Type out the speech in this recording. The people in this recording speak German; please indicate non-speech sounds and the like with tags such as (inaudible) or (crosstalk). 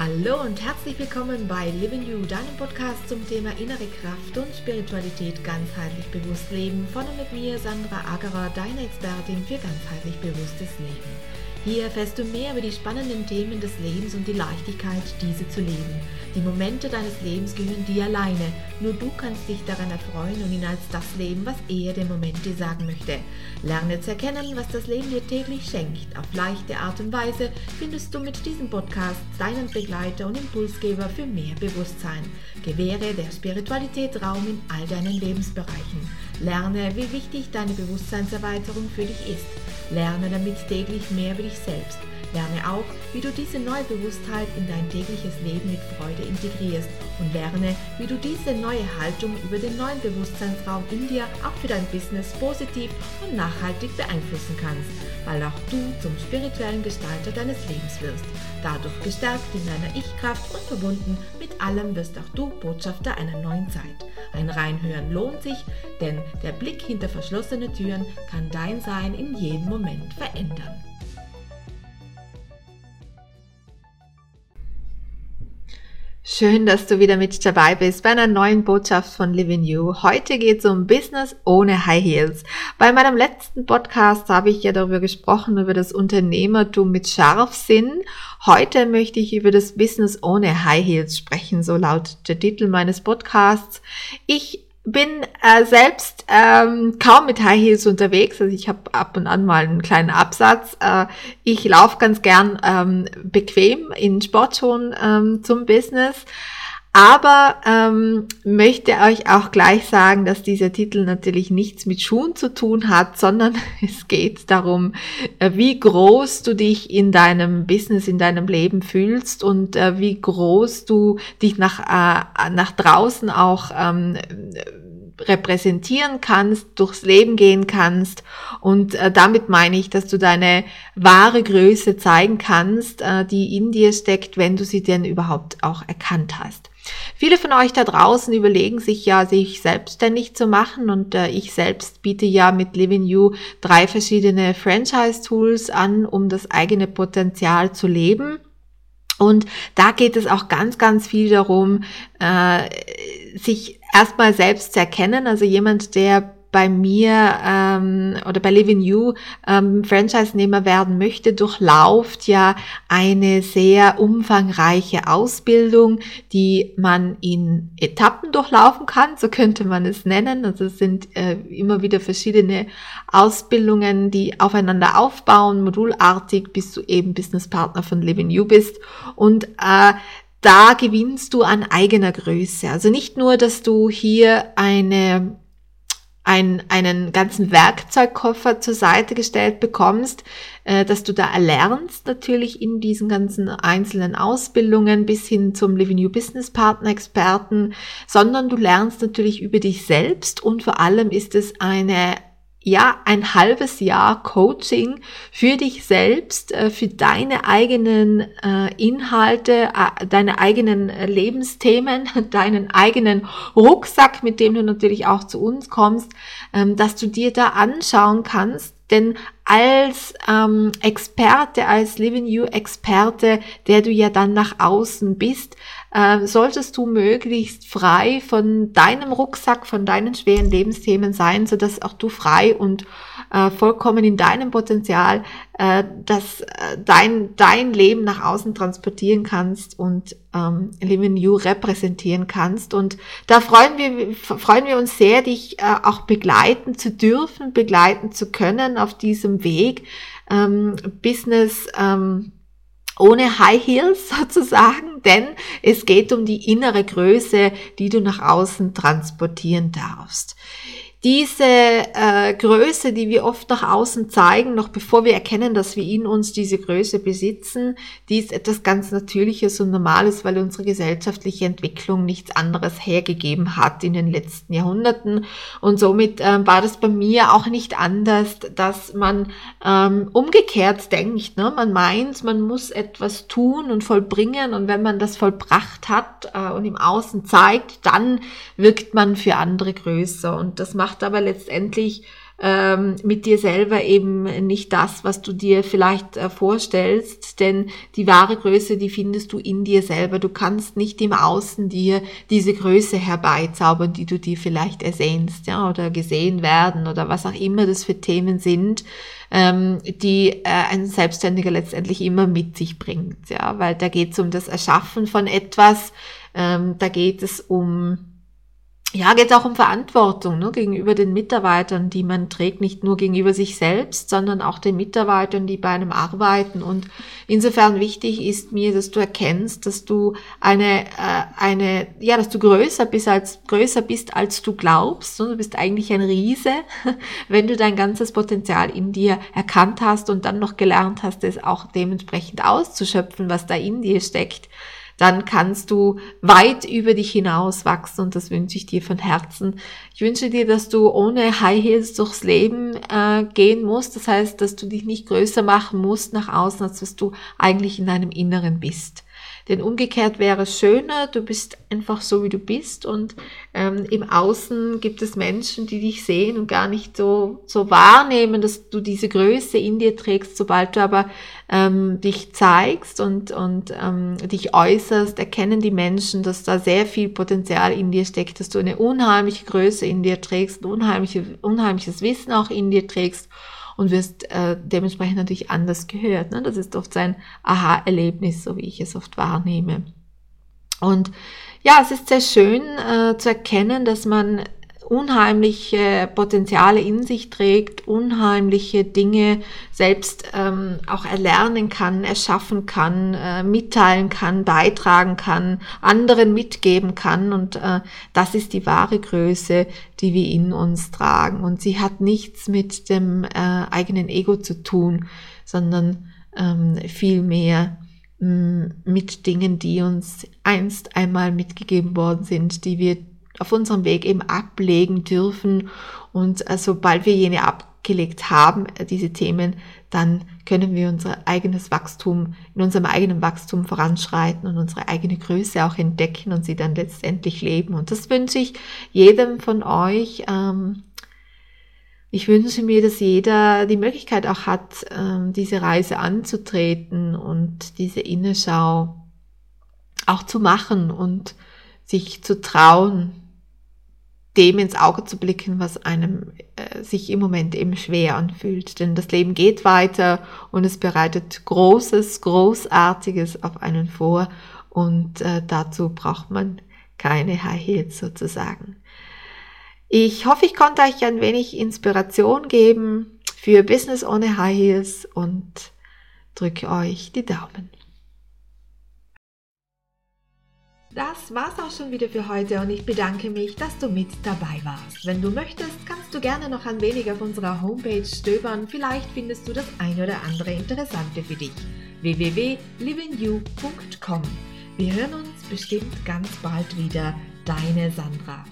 Hallo und herzlich willkommen bei Living You, deinem Podcast zum Thema innere Kraft und Spiritualität ganzheitlich bewusst leben. Von und mit mir, Sandra Agerer, deine Expertin für ganzheitlich bewusstes Leben. Hier erfährst du mehr über die spannenden Themen des Lebens und die Leichtigkeit, diese zu leben. Die Momente deines Lebens gehören dir alleine. Nur du kannst dich daran erfreuen und ihn als das leben, was er dem Moment dir sagen möchte. Lerne zu erkennen, was das Leben dir täglich schenkt. Auf leichte Art und Weise findest du mit diesem Podcast deinen Begleiter und Impulsgeber für mehr Bewusstsein. Gewähre der Spiritualität Raum in all deinen Lebensbereichen. Lerne, wie wichtig deine Bewusstseinserweiterung für dich ist. Lerne damit täglich mehr über dich selbst. Lerne auch, wie du diese neue Bewusstheit in dein tägliches Leben mit Freude integrierst und lerne, wie du diese neue Haltung über den neuen Bewusstseinsraum in dir auch für dein Business positiv und nachhaltig beeinflussen kannst, weil auch du zum spirituellen Gestalter deines Lebens wirst. Dadurch gestärkt in deiner Ich-Kraft und verbunden mit allem wirst auch du Botschafter einer neuen Zeit. Ein Reinhören lohnt sich, denn der Blick hinter verschlossene Türen kann dein Sein in jedem Moment verändern. Schön, dass du wieder mit dabei bist bei einer neuen Botschaft von Living You. Heute geht es um Business ohne High Heels. Bei meinem letzten Podcast habe ich ja darüber gesprochen, über das Unternehmertum mit Scharfsinn. Heute möchte ich über das Business ohne High Heels sprechen, so lautet der Titel meines Podcasts. Ich bin äh, selbst ähm, kaum mit High Heels unterwegs. Also ich habe ab und an mal einen kleinen Absatz. Äh, ich laufe ganz gern ähm, bequem in Sportschuhen ähm, zum Business. Aber ähm, möchte euch auch gleich sagen, dass dieser Titel natürlich nichts mit Schuhen zu tun hat, sondern (laughs) es geht darum, äh, wie groß du dich in deinem Business, in deinem Leben fühlst und äh, wie groß du dich nach, äh, nach draußen auch ähm, repräsentieren kannst, durchs Leben gehen kannst. Und äh, damit meine ich, dass du deine wahre Größe zeigen kannst, äh, die in dir steckt, wenn du sie denn überhaupt auch erkannt hast. Viele von euch da draußen überlegen sich ja, sich selbstständig zu machen und äh, ich selbst biete ja mit Living You drei verschiedene Franchise-Tools an, um das eigene Potenzial zu leben. Und da geht es auch ganz, ganz viel darum, äh, sich erstmal selbst zu erkennen. Also jemand, der bei mir ähm, oder bei Living You ähm, Franchise-Nehmer werden möchte, durchlauft ja eine sehr umfangreiche Ausbildung, die man in Etappen durchlaufen kann, so könnte man es nennen. Also es sind äh, immer wieder verschiedene Ausbildungen, die aufeinander aufbauen, modulartig, bis du eben Businesspartner von Living You bist. Und äh, da gewinnst du an eigener Größe. Also nicht nur, dass du hier eine, ein, einen ganzen Werkzeugkoffer zur Seite gestellt bekommst, äh, dass du da erlernst natürlich in diesen ganzen einzelnen Ausbildungen bis hin zum Living New Business Partner Experten, sondern du lernst natürlich über dich selbst und vor allem ist es eine ja, ein halbes Jahr Coaching für dich selbst, äh, für deine eigenen äh, Inhalte, äh, deine eigenen Lebensthemen, (laughs) deinen eigenen Rucksack, mit dem du natürlich auch zu uns kommst, ähm, dass du dir da anschauen kannst, denn als ähm, Experte, als Living You Experte, der du ja dann nach außen bist, äh, solltest du möglichst frei von deinem Rucksack, von deinen schweren Lebensthemen sein, so dass auch du frei und äh, vollkommen in deinem Potenzial äh, das, äh, dein, dein Leben nach außen transportieren kannst und ähm, Living You repräsentieren kannst. Und da freuen wir, freuen wir uns sehr, dich äh, auch begleiten zu dürfen, begleiten zu können auf diesem Weg. Ähm, Business ähm, ohne High Heels (laughs) sozusagen, denn es geht um die innere Größe, die du nach außen transportieren darfst diese äh, Größe, die wir oft nach außen zeigen, noch bevor wir erkennen, dass wir in uns diese Größe besitzen, die ist etwas ganz Natürliches und Normales, weil unsere gesellschaftliche Entwicklung nichts anderes hergegeben hat in den letzten Jahrhunderten. Und somit äh, war das bei mir auch nicht anders, dass man ähm, umgekehrt denkt. Ne? Man meint, man muss etwas tun und vollbringen und wenn man das vollbracht hat äh, und im Außen zeigt, dann wirkt man für andere größer. Und das macht macht aber letztendlich ähm, mit dir selber eben nicht das, was du dir vielleicht äh, vorstellst, denn die wahre Größe, die findest du in dir selber. Du kannst nicht im Außen dir diese Größe herbeizaubern, die du dir vielleicht ersehnst, ja, oder gesehen werden oder was auch immer das für Themen sind, ähm, die äh, ein Selbstständiger letztendlich immer mit sich bringt, ja, weil da geht es um das Erschaffen von etwas, ähm, da geht es um ja, geht auch um Verantwortung ne, gegenüber den Mitarbeitern, die man trägt, nicht nur gegenüber sich selbst, sondern auch den Mitarbeitern, die bei einem arbeiten. Und insofern wichtig ist mir, dass du erkennst, dass du eine, äh, eine, ja, dass du größer bist als größer bist, als du glaubst. Du bist eigentlich ein Riese, (laughs) wenn du dein ganzes Potenzial in dir erkannt hast und dann noch gelernt hast, es auch dementsprechend auszuschöpfen, was da in dir steckt dann kannst du weit über dich hinaus wachsen und das wünsche ich dir von Herzen. Ich wünsche dir, dass du ohne High Heels durchs Leben äh, gehen musst. Das heißt, dass du dich nicht größer machen musst nach außen, als was du eigentlich in deinem Inneren bist. Denn umgekehrt wäre es schöner, du bist einfach so, wie du bist und ähm, im Außen gibt es Menschen, die dich sehen und gar nicht so, so wahrnehmen, dass du diese Größe in dir trägst. Sobald du aber ähm, dich zeigst und, und ähm, dich äußerst, erkennen die Menschen, dass da sehr viel Potenzial in dir steckt, dass du eine unheimliche Größe in dir trägst, ein unheimliche, unheimliches Wissen auch in dir trägst und wirst äh, dementsprechend natürlich anders gehört. Ne? Das ist oft sein Aha-Erlebnis, so wie ich es oft wahrnehme. Und ja, es ist sehr schön äh, zu erkennen, dass man unheimliche Potenziale in sich trägt, unheimliche Dinge selbst ähm, auch erlernen kann, erschaffen kann, äh, mitteilen kann, beitragen kann, anderen mitgeben kann. Und äh, das ist die wahre Größe, die wir in uns tragen. Und sie hat nichts mit dem äh, eigenen Ego zu tun, sondern ähm, vielmehr mm, mit Dingen, die uns einst einmal mitgegeben worden sind, die wir auf unserem Weg eben ablegen dürfen. Und äh, sobald wir jene abgelegt haben, äh, diese Themen, dann können wir unser eigenes Wachstum, in unserem eigenen Wachstum voranschreiten und unsere eigene Größe auch entdecken und sie dann letztendlich leben. Und das wünsche ich jedem von euch. Ähm, ich wünsche mir, dass jeder die Möglichkeit auch hat, ähm, diese Reise anzutreten und diese Innenschau auch zu machen und sich zu trauen, dem ins Auge zu blicken, was einem äh, sich im Moment eben schwer anfühlt. Denn das Leben geht weiter und es bereitet Großes, Großartiges auf einen vor und äh, dazu braucht man keine High Heels sozusagen. Ich hoffe, ich konnte euch ein wenig Inspiration geben für Business ohne High Heels und drücke euch die Daumen. Das war's auch schon wieder für heute und ich bedanke mich, dass du mit dabei warst. Wenn du möchtest, kannst du gerne noch ein wenig auf unserer Homepage stöbern. Vielleicht findest du das ein oder andere Interessante für dich. www.livingyou.com Wir hören uns bestimmt ganz bald wieder. Deine Sandra.